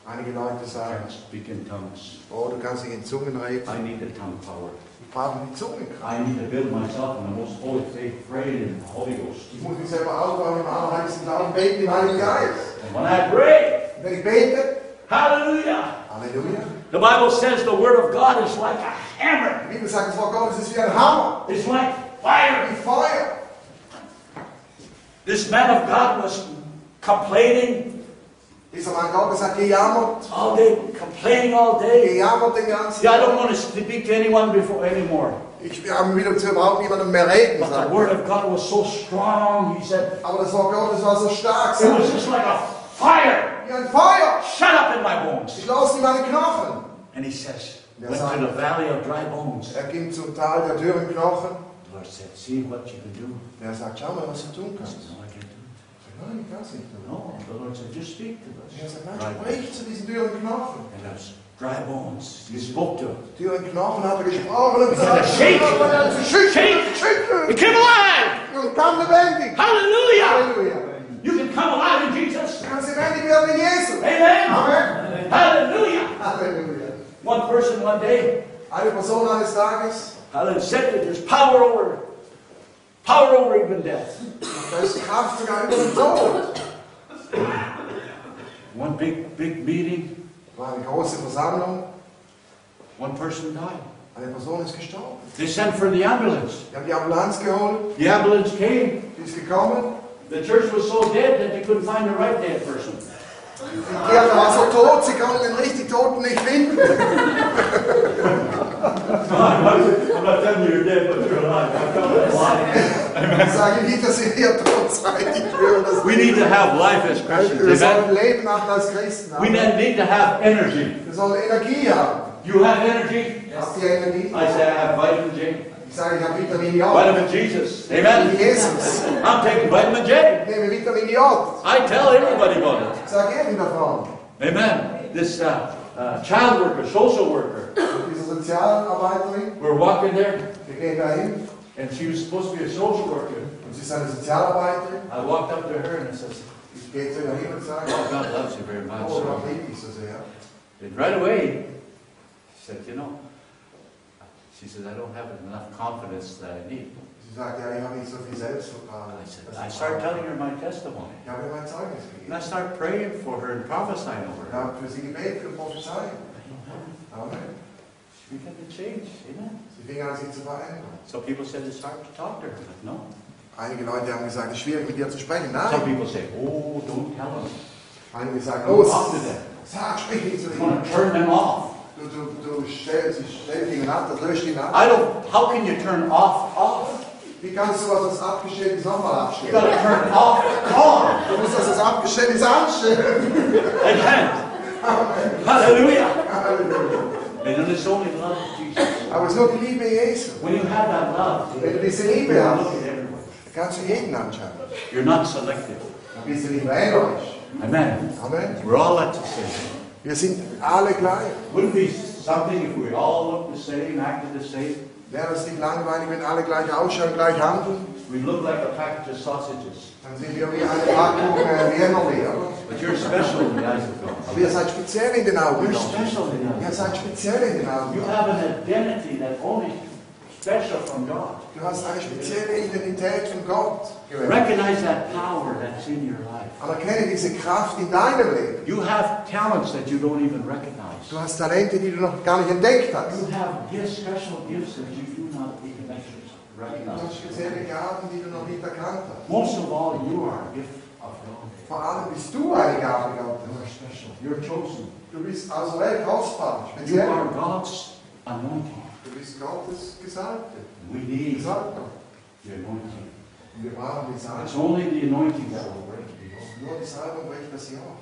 Einige Leute I sagen, can't speak in tongues. oh, du kannst nicht in Zungen reden. I need the tongue power. Ich brauche die Zungenkraft. I need to build myself in the most holy faith, praying in the Holy Ghost. Ich muss mich selber aufbauen im allerheiligsten Glauben, beten im Heiligen Geist. And when I pray, Und wenn ich bete, hallelujah, Halleluja. The Bible says the word of God is like a hammer. Die Bibel sagt, das Wort Gottes ist wie ein Hammer, It's like fire. wie Feuer. This man of God was complaining Dieser Mann Gottes hat gejammert, all day, complaining all day. gejammert den ganzen Yeah, I don't want to speak to anyone before anymore. Ich wieder zu überhaupt niemandem mehr reden, But the word of God was so strong, he said, Aber das Wort Gottes war so stark, it was just like a fire wie ein Feuer. shut up in my bones. Ich schloss in meine Knochen. And he says, Yes, went I- to the valley of dry bones. Er ging zum Tal der dürren Knochen. The Lord said, see what you can do. Er sagt, schau mal, was du tun kannst. no, I can't do Ich sag, Nein, ich kann es nicht it. No, the Lord said, just speak to us. Er sagt, nein, sprich zu diesen dürren Knochen. And those dry bones, he spoke to it. Dürren Knochen hat er gesprochen und He said, shake. Shake. It came alive! Und kam lebendig. Hallelujah! Halleluja. You can come alive in Jesus. Du kannst lebendig werden in Jesus. Amen! Amen. Hallelujah! Halleluja. One person one day Eine Person eines Tages, hallelujah, said that there's power over, power over even death. da ist Kraft sogar über den Tod. One big, big meeting, War eine große Versammlung. one person died. Eine Person ist gestorben. They sent for the ambulance. Die haben die Ambulanz geholt. The ambulance came. Die ist gekommen. The church was so dead that they couldn't find the right dead person. Die Kirche war so tot, sie konnten den richtig Toten nicht finden. I'm not telling you you're dead, but you're alive. I'm telling you alive. Ich sage nicht, dass sie hier tot Zeit. Er ich spüre das. We need to have life as Christians. Wir er sollen Amen. Leben haben als Christen. We need to have energy. Wir er sollen Energie haben. You have energy? Habt ihr Energie? I say I have vitamin J. Ich sage, ich habe Vitamin Jesus. Amen. Jesus. I'm taking vitamin J. Vitamin J. I tell everybody about it. Ich jedem davon. Amen. This uh, uh, child worker, social worker, Und diese Sozialarbeiterin, we're walking there, wir gehen dahin and she was supposed to be a social worker. und sie ist eine Sozialarbeiterin. I walked up to her and I says, Ich gehe zu ihr hin und sage, Oh, God loves you very much. oh, Gott liebt dich so sehr. and right away, she said, you know, she says, I don't have enough confidence that I need. Sie sagt, ja, ich habe nicht so viel Selbstvertrauen. Uh, I said, I wahr. telling her my testimony. Ich habe ihr mein Zeugnis And gegeben. I started praying for her and prophesying over Ich her. habe für sie gebetet und prophezeit. Amen. She began to change. Amen. Sie fing an, sich zu verändern. So people said it's hard to talk to her. But no. Einige Leute haben gesagt, es ist schwierig mit ihr zu sprechen. Some Nein. people say, oh, don't tell them. Einige sagen, Don't los, oh, talk to them. sag, sprich nicht zu You want ihnen. to turn them off. Du, du, du stellst, stellst ihn ab, das löscht ihn ab. I don't, how can you turn off, off? Wie kannst du, was das abgestellt ist, nochmal You gotta turn off, on. Du musst das, was abgestellt ist, anstellen. Amen. Hallelujah. Halleluja. And then it's only love Jesus. Aber es ist nur die Liebe Jesu. When you have that love, Wenn du diese Liebe hast, at everyone. kannst du jeden anschauen. You're not selective. Dann bist du nicht wählerisch. Amen. Amen. We're all at the same. Wir sind alle gleich. Wouldn't be something if we all looked the same, acted the same? Wäre es nicht langweilig, wenn alle gleich ausschauen, gleich handeln? We look like a package of sausages. Dann sind wir wie eine Packung äh, Wienerli, oder? But you're special in the eyes of God. Aber ihr seid speziell in den Augen You're special in the eyes Ihr seid speziell in den Augen You have an identity that's only special from God. Du hast eine spezielle Identität von Gott. Recognize that power that's in your life. Anerkenne diese Kraft in deinem Leben. You have talents that you don't even recognize. Du hast Talente, die du noch gar nicht entdeckt hast. You have gifts, special gifts that you do not even Du recognize. hast spezielle Gaben, die du noch nicht erkannt hast. Most of all, you are a gift of God. Vor allem bist du er eine Gabe You are special. You're chosen. Du bist also echt kostbar, You are God's anointing. Du bist Gottes Gesalbte. We need the anointing. Wir die It's only the anointing that will break yoke. Nur die Salbung das Joch.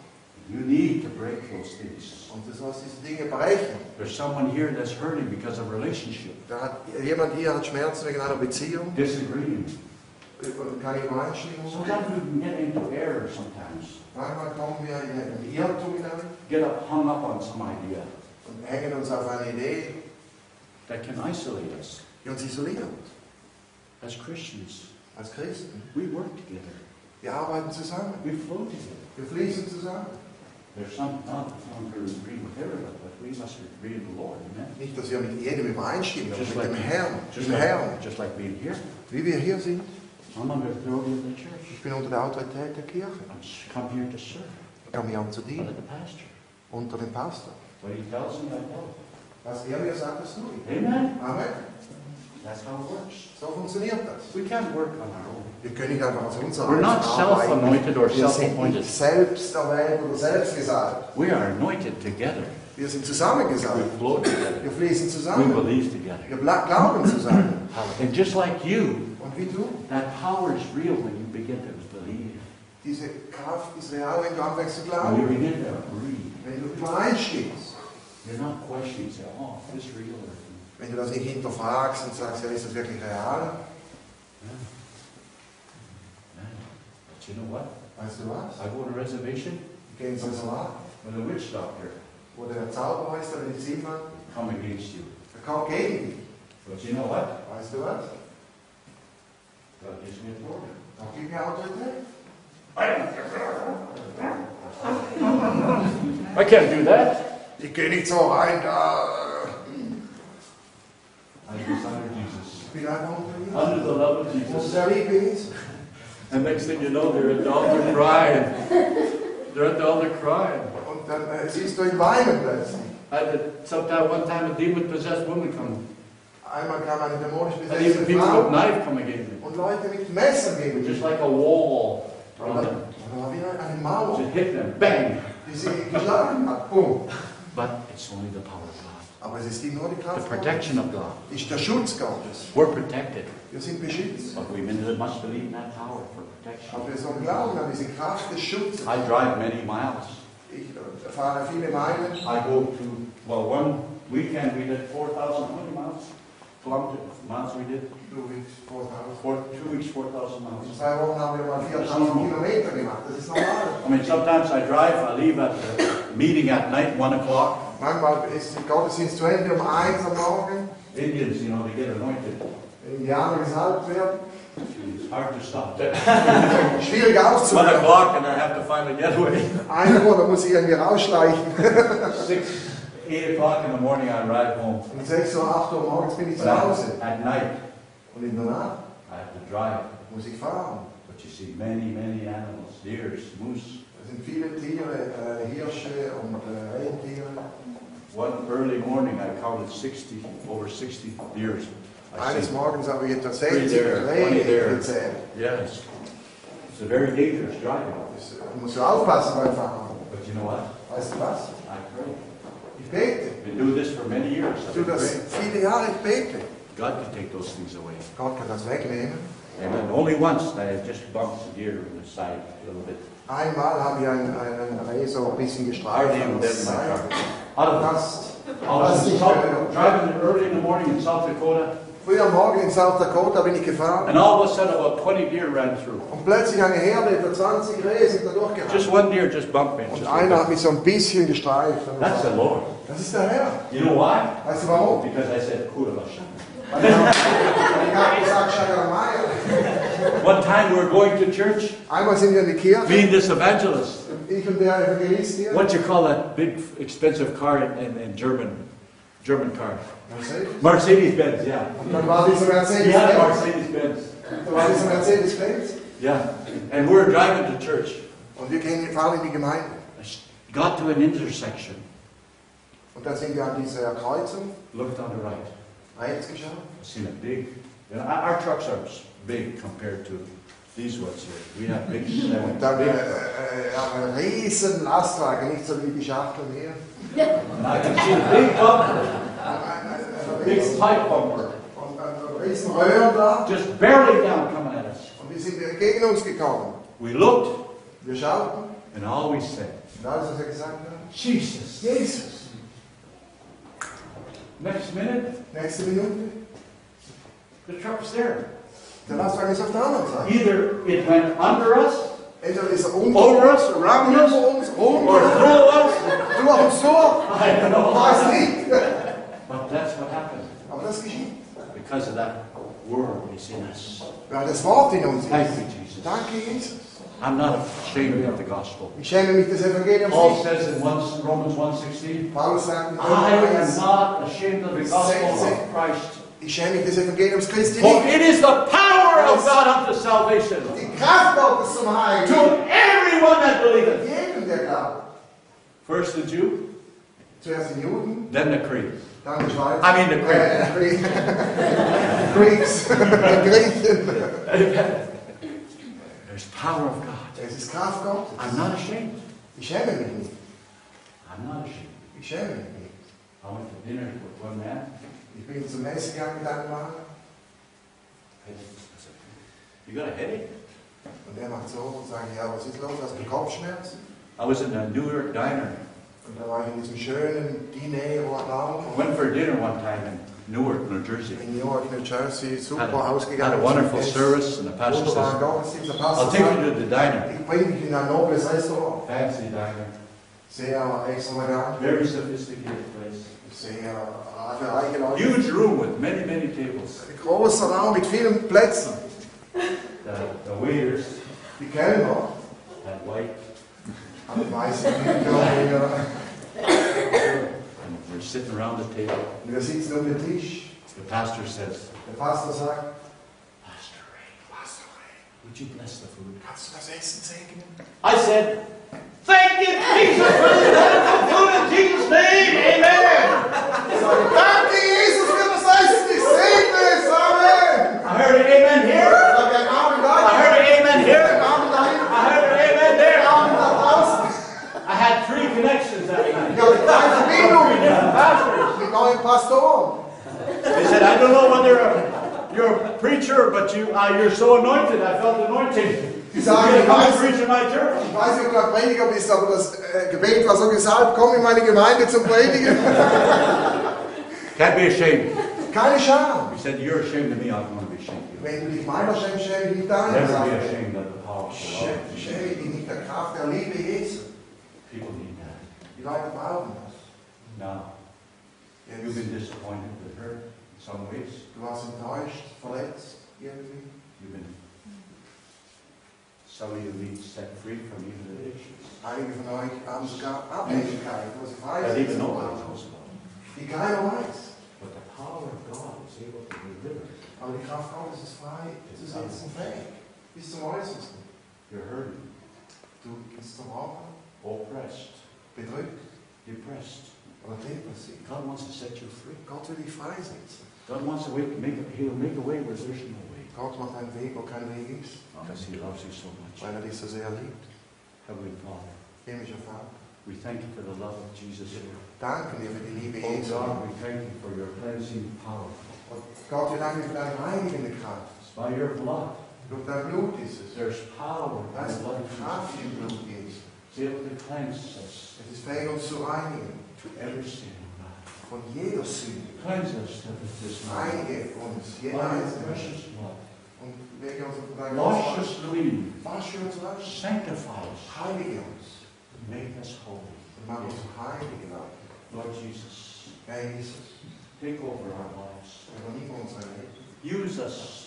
You need to break those things. Und du sollst diese Dinge brechen. There's someone here that's hurting because of relationship, er Da hat jemand hier hat Schmerzen wegen einer Beziehung disagreeing. Eh, Übereinstimmung. Sometimes we get into error sometimes. Manchmal kommen wir in Irrtum hinein Get up, hung up on some idea und hängen uns auf eine Idee, that can isolate us. die uns isoliert. As Christians, Als Christen. we work together. Wir arbeiten zusammen. We flow together. Wir fließen zusammen. There's some not longer agree with everybody, but we must agree in the Lord. Amen. Nicht, dass wir mit jedem übereinstimmen, aber Just mit like, dem Herrn. just Dem like, Herrn. just like being here. Wie wir hier sind. I'm under the authority of the church. Ich bin unter der Autorität der Kirche. S- come here to serve Ich komme hier um zu under dienen. the pastor. Unter dem Pastor. What he tells me, I tell. Was er mir sagt, tue ich. Amen. Amen. That's how it works. So funktioniert das. We can't work on our own. Wir können nicht einfach aus unserer We're not self-anointed or self-appointed. selbst erwählt oder selbst gesagt. We are anointed together. Wir sind We zusammengesagt. flow together. Wir fließen We believe together. Wir glauben zusammen. And just like you, Und wie du, that power is real when you begin to believe. diese Kraft ist real, wenn du anfängst zu When you begin to agree. Wenn du übereinstimmst. You're not questioning, say, oh, is this real or Wenn du das nicht hinterfragst und sagst, ja, ist das wirklich real? Man. But you know what? Weißt du was? I go on a reservation Ich gehe ins Reservat, when a witch doctor wo der Zaubermeister, der Medizinmann, come against you. der kommt gegen dich. But you know what? Weißt du was? God gives me authority. Da gibt mir Autorität. I can't do that. Ich gehe nicht so rein, da. Under Jesus. Bin einfach unter ihm. Under the love of Jesus. der Liebe Jesu. And next thing you know, they're at the altar crying. They're at the altar crying. Und dann äh, siehst du ihn weinen plötzlich. I had sometime one time a demon possessed woman come. Einmal kam eine dämonisch And even besetzte people with Frau knife come against me. und Leute mit Messern gegen Just like a wall Und around war wie eine Mauer, Just hit them. Bang. die sie geschlagen hat. Boom. But it's only the power of God. Aber es ist die nur die The protection of God. Ist der Schutz Gottes. We're protected. Wir sind beschützt. But we must believe in that power for protection. Aber wir sollen glauben an diese Kraft des Schutzes. I drive many miles. Ich äh, fahre viele Meilen. I go to, well, one weekend we did 4,000, miles? Kilometer, miles we did? Du weeks 4000. Four, two weeks, 4,000 In miles. zwei Wochen haben wir mal 4000 Kilometer gemacht. Das ist normal. I mean, sometimes I drive, I leave at the meeting at night, 1 o'clock. Manchmal ist der Gottesdienst zu Ende um 1 am Morgen. Indians, you know, they get anointed. Indianer gesalbt werden. It's hard to stop. Schwierig 1 auszuhören. o'clock and I have to find a getaway. 1 Uhr, da muss ich irgendwie rausschleichen. 6, 8 o'clock in the morning I arrive home. Um 6 Uhr, 8 Uhr morgens bin ich zu Hause. at night Und in der Nacht I have to drive. muss ich fahren. But you see many, many animals, deers, moose. Es sind viele Tiere, äh, Hirsche und äh, Rentiere. One early morning I counted 60, over 60 deers. I Eines see. Morgens habe ich etwa 60 there, 20 Rehe there. gezählt. Yes. It's a very dangerous driving. Das, äh, musst du aufpassen beim Fahren. But you know what? Weißt du was? I pray. Ich bete. Been doing this for many years. I've been das praying. viele Jahre, ich bete. God can take those things away. Gott kann das wegnehmen. And then only once that I just bumped the deer in the side a little bit. Einmal habe ich einen, einen ein bisschen Hardly gestreift. even an der in my Seite. car. Out of Das, I was in South, driving early in the morning in South Dakota, früh am Morgen in South Dakota bin ich gefahren and all of a sudden about 20 deer ran through. und plötzlich eine Herde, etwa 20 Rehe sind da durchgerannt. Just one deer just bumped me. Und Just einer hat mich so ein bisschen gestreift. That's the Lord. Das ist der Herr. You know why? Weißt du warum? Because I said, Kurabasha. Weil ich habe gesagt, Schagamaya. One time we were going to church, Einmal sind wir in die Kirche, being this evangelist. ich und der Evangelist hier. What you call that big expensive car in, in, in German, German car? Mercedes. Mercedes Benz, yeah. Dann war dieser Mercedes-Benz. Yeah, Mercedes Benz. Da war dieser Mercedes-Benz. Yeah. And we're driving to church. Und wir gehen, fahren in die Gemeinde. Got to an intersection. Und dann sind wir an dieser Kreuzung, Looked on the right. rechts geschaut. I seen a big, you know, our trucks are big compared to these ones here. We have big. Und dann äh, big- äh, ja, ein riesen Lastwagen, nicht so wie die Schachtel hier. And I can see a big bumper, big pipe bumper, und ein riesen da. just barely down coming at us. Und die sind gegen uns gekommen. We looked, Wir schauten. and all we said, Und alles, was gesagt. Jesus. Jesus. Next minute, Nächste Minute. the truck's there. Der Lastwagen ist auf der anderen Seite. Either it went under us, Entweder ist er unter over uns, us, around us, über uns, or uns, through us. durch uns durch. I don't know. Weiß nicht. But that's what happened Aber das geschieht. because of that word is in us. Weil das Wort in uns Thank you, Jesus. Danke, Jesus. I'm not ashamed of the gospel. Ich schäme mich des Evangeliums Paul nicht. says in 1 Romans 1.16, Paulus sagt in I am not ashamed of the gospel of Christ. Ich schäme mich des Evangeliums Christi For it is the power of God unto salvation Die Kraft Gottes zum Heil. to everyone that believeth. Jedem, der glaubt. First the Jew, Zuerst die Juden, then the Greek. dann die Schweizer. I mean the Greek. Äh, Greek. Greeks. Griechen. There's power of God. Es ist Kraft Gottes. I'm not ashamed. Ich schäme mich nicht. I'm not ashamed. Ich schäme mich nicht. I went to dinner with one man. Ich bin zum Essen gegangen mit einem I You got a headache? und macht so und sagt, ja, was ist los? Hast du Kopfschmerzen? I was in a New York diner. Und da war ich in diesem schönen Diner-Raum Went for dinner one time in Newark, New Jersey. in New York, New Jersey, super Had a, ausgegangen. had a wonderful service, and the pastor says, I'll take you to the diner. ich bringe dich in ein nobles Restaurant. Fancy diner. Sehr extravagant, Very sophisticated place. Sehr reiche, reiche Leute. Huge room with many, many tables. Ein großer Raum mit vielen Plätzen. The, the waiters Die Kellner had white, haben weiße Tücher. and we're sitting around the table. Und wir sitzen um den Tisch. The pastor says, Der Pastor sagt, Pastor Ray, Pastor, Ray, would you bless the food? kannst du das Essen segnen? I said, Thank you, Jesus, for this wonderful food in Jesus' name. Amen. Ich sage, danke Jesus für das Essen, ich segne es, Amen. I heard an amen here. Ich sage, ein Amen I heard an amen here. I heard an amen there. Amen da draußen. I had three connections that night. Ich habe keine Verbindung Pastors. mit neuen Pastoren. They said, I don't know whether you're a preacher, but you, uh, you're so anointed. I felt anointed. Die sagen, ich gonna come and weiß, preach in my church. ich weiß nicht, ob du ein Prediger bist, aber das äh, Gebet war so gesagt, komm in meine Gemeinde zum Predigen. Can't be ashamed. Keine Scham. He said, You're ashamed of me, I'm going to be ashamed of you. Wenn du dich meiner ich dich deiner. Never be er. ashamed of the power of the Schäme Lord. schäme dich nicht der Kraft der Liebe Jesu. People need that. Die Leute brauchen das. Now, you've been disappointed with her in some ways. du warst enttäuscht, verletzt, irgendwie. You've been, some of you need set free from even addictions. Einige von euch haben sogar Abhängigkeit, sie frei That sind. even nobody knows about. Die keiner weiß. But the power of God is able to deliver. Aber die Kraft Gottes ist frei zu setzen, fähig. Bis zum Äußersten. You're hurting, Du bist zerbrochen, oppressed, bedrückt depressed. oder depressiv. God wants to set you free. Gott will dich freisetzen. God wants to make, He'll make a way where there's no way. Gott macht einen Weg, wo kein Weg ist, Because He loves you so much. weil er dich so sehr liebt. Heavenly Father, Himmlischer Vater, we thank you for the love of Jesus danke dir für die Liebe Oh God, we thank you for your cleansing power. Und Gott, dir für deine reinigende Kraft. It's by your blood. Durch dein Blut ist es. There's power in the blood of Kraft Jesus. im Blut Jesu. It's able to cleanse us Es ist fähig, uns zu reinigen to every sin. Von jeder Sünde. Cleanse us to this. Reinige uns, jeder By your einzelne. precious blood. Und lege uns unter dein Wash Wasser. us clean. Wasche uns wasch. Sanctify us. Heilige uns. Make us holy. Und mach uns heilige Leute. Lord Jesus, Herr Jesus, take over our lives. übernimm unser Leben. Use us.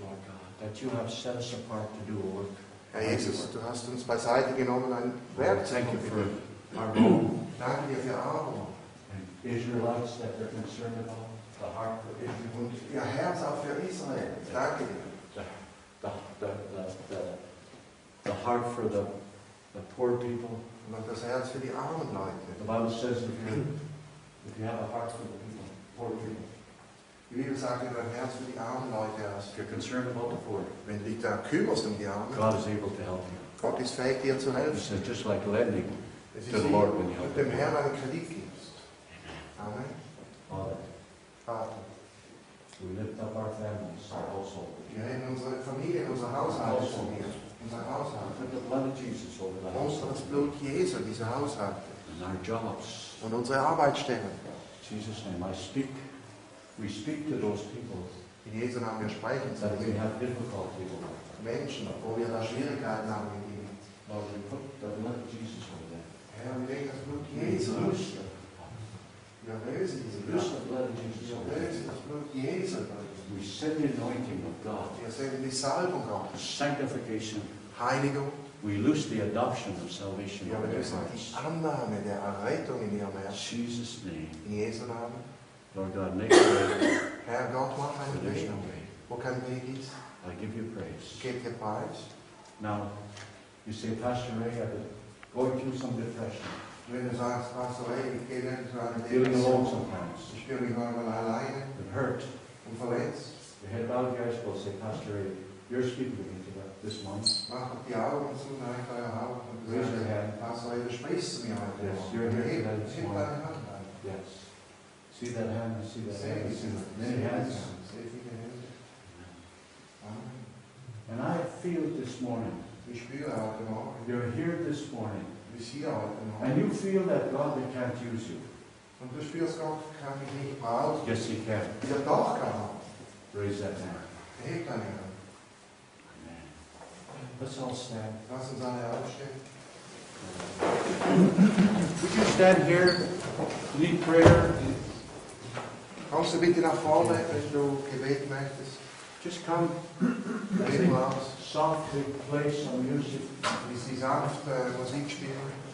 Lord God, that you have set us apart to do a work. Herr Jesus, du hast uns beiseite genommen, ein Werk zu Thank you for our role Danke dir für Aaron and Israelites that they're concerned about, the heart for Israel, und ihr Herz auch für Israel. Danke dir. the, the, the, the, the, heart for the, the poor people. Und das Herz für die armen Leute. The Bible says if you, if you have a heart for the people, poor people, Die Bibel sagt, wenn du ein Herz für die armen Leute hast, if you're concerned about the poor, wenn du dich da kümmerst um die Armen, God is able to help you. Gott ist fähig, dir zu He helfen. says, just like lending Es to the Lord when you help dem. Herrn einen Kredit gibst. Amen. Father, Vater, we lift up our families, our household. wir heben unsere Familie, unser Haushalt zu dir. Unser Haushalt. Put the blood of Jesus over the Unser household Blut Jesu, diese Haushalte. and our jobs. Und unsere Arbeitsstellen. In Jesus' name, I speak, we speak to those people In Jesu Namen, wir sprechen zu diesen with. Menschen, wo wir da Schwierigkeiten haben mit ihnen. Lord, we put the blood of Jesus over them. Herr, wir legen das Blut Jesus, Wir lösen diese Jesus Wir lösen das Blut Jesu. We send the anointing of God, Wir senden die Salbung Gottes. sanctification. Heiligung. We lose the adoption of salvation Wir over their die hearts. Annahme der Errettung in ihrem Herzen. Jesus' name, In Jesu Namen. Lord God, make a way Herr Gott, mach einen Weg, no way. wo kein Weg ist. I give you praise. Gebt dir Preis. Now, you say, Pastor Ray, I've been going through some depression, Wenn du sagst, Pastor, hey, ich gehe nicht zu einer feeling alone sometimes, Ich spüre mich manchmal alleine been hurt. und verletzt. Your head bowed, your eyes closed. Say, Pastor Ray, you're speaking to me this month. Mach doch die Augen zu, euer Haupt und Raise your hand. Pastor, hey, du sprichst zu mir heute. Yes, Morgen. you're here Heb- today this heb morning. deine Hand an. Yes. See that hand? See that hand? See many hands. viele, sehr viele Hände. Amen. And I feel this morning, Ich spüre heute Morgen, you're here this morning, du bist hier heute and you feel that God they can't use you. Und du spürst, Gott kann mich nicht brauchen. Yes, He can. Ja, doch kann er. Raise that hand. Heb deine Hand. Amen. Let's all stand. Lass uns alle aufstehen. Would you stand here? Need prayer? Kommst du bitte nach vorne, wenn du Gebet möchtest? Just come. Geh mal aus. Softly play some music. Wie sie sanft Musik spielen.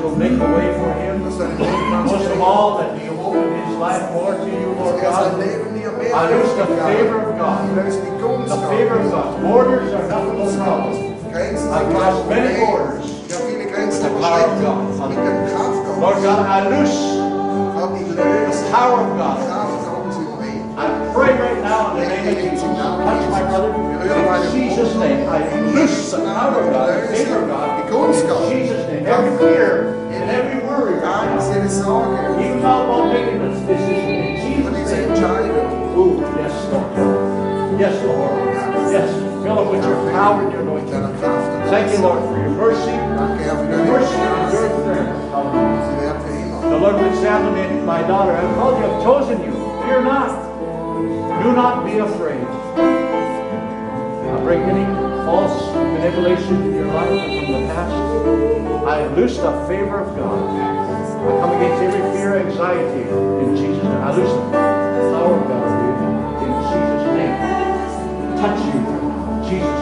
You'll make a way for him. Dass dein Leben ganz Most of all, that you open his life more to you, Lord God. I lose the favor of God. Ich löse die Gunst The favor of God. Borders are not no problem. Grenzen I sind cross many borders. Ich habe viele Grenzen The power of. God. Mit der Kraft Lord God, I loose the power of God. Pray right now in the name of Jesus. Touch my brother. In Jesus' name. I loose the power of God, the favor of God. In Jesus' name. Every fear and every worry right Angst, now. jede Sorge. Even now about making this decision. In Jesus' name. Ooh, yes, Lord. Yes, Lord. Yes. Fill it with your power and your anointing. deiner Kraft. und Thank you, Lord, for your mercy. Danke, Herr, für Your mercy and your prayer. Hallelujah. Sie werden für immer. The Lord would say unto me, my daughter, I have called you, I have chosen you. Fear not. Do not be afraid. I break any false manipulation in your life from the past. I have loosed the favor of God. I come against every fear, anxiety in Jesus' name. I loose the power of God in Jesus' name. Touch you Jesus'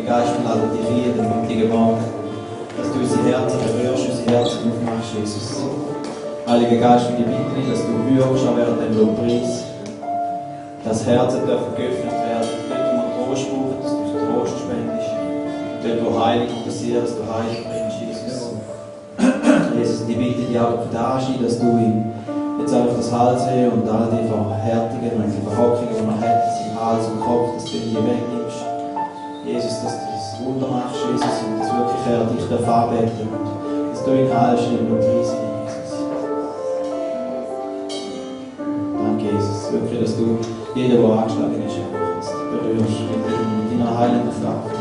Heiliger Geist, wir laden dich ein, den heutigen Morgen, dass du unsere Herzen berührst, unsere Herzen aufmachst, Jesus. Heiliger Geist, wir bitten dich, dass du rührst, auch während dem Lobpreis, dass Herzen dürfen geöffnet werden, dort, wo man Trost braucht, dass du Trost spendest, dort, wo Heilung passiert, dass du Heilung bringst, Jesus. Jesus, ich bitte dich auch für Dashi, dass du ihm jetzt einfach das Halsweh und all die Verhärtungen und die Verhockungen, die man hat, im Hals und Kopf, dass du die wegnimmst. Jesus, dass du das Wunder machst, Jesus, und dass wirklich er dich darf anbeten und dass du ihn heilst in dem Preis, Jesus. Danke, Jesus, wirklich, dass du jeden, der angeschlagen ist, berührst mit deiner heilenden Kraft.